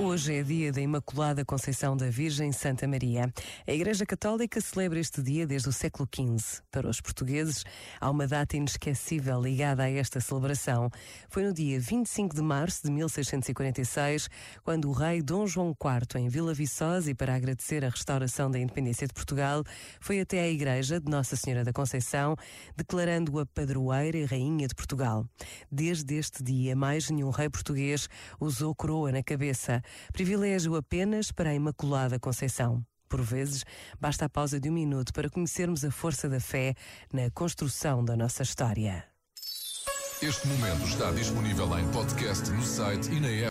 Hoje é dia da Imaculada Conceição da Virgem Santa Maria. A Igreja Católica celebra este dia desde o século XV. Para os portugueses, há uma data inesquecível ligada a esta celebração. Foi no dia 25 de março de 1646, quando o rei Dom João IV, em Vila Viçosa, e para agradecer a restauração da independência de Portugal, foi até à Igreja de Nossa Senhora da Conceição, declarando-a padroeira e rainha de Portugal. Desde este dia, mais nenhum rei português usou coroa na cabeça privilégio apenas para a Imaculada Conceição. Por vezes, basta a pausa de um minuto para conhecermos a força da fé na construção da nossa história. Este momento está disponível em podcast no site e na app.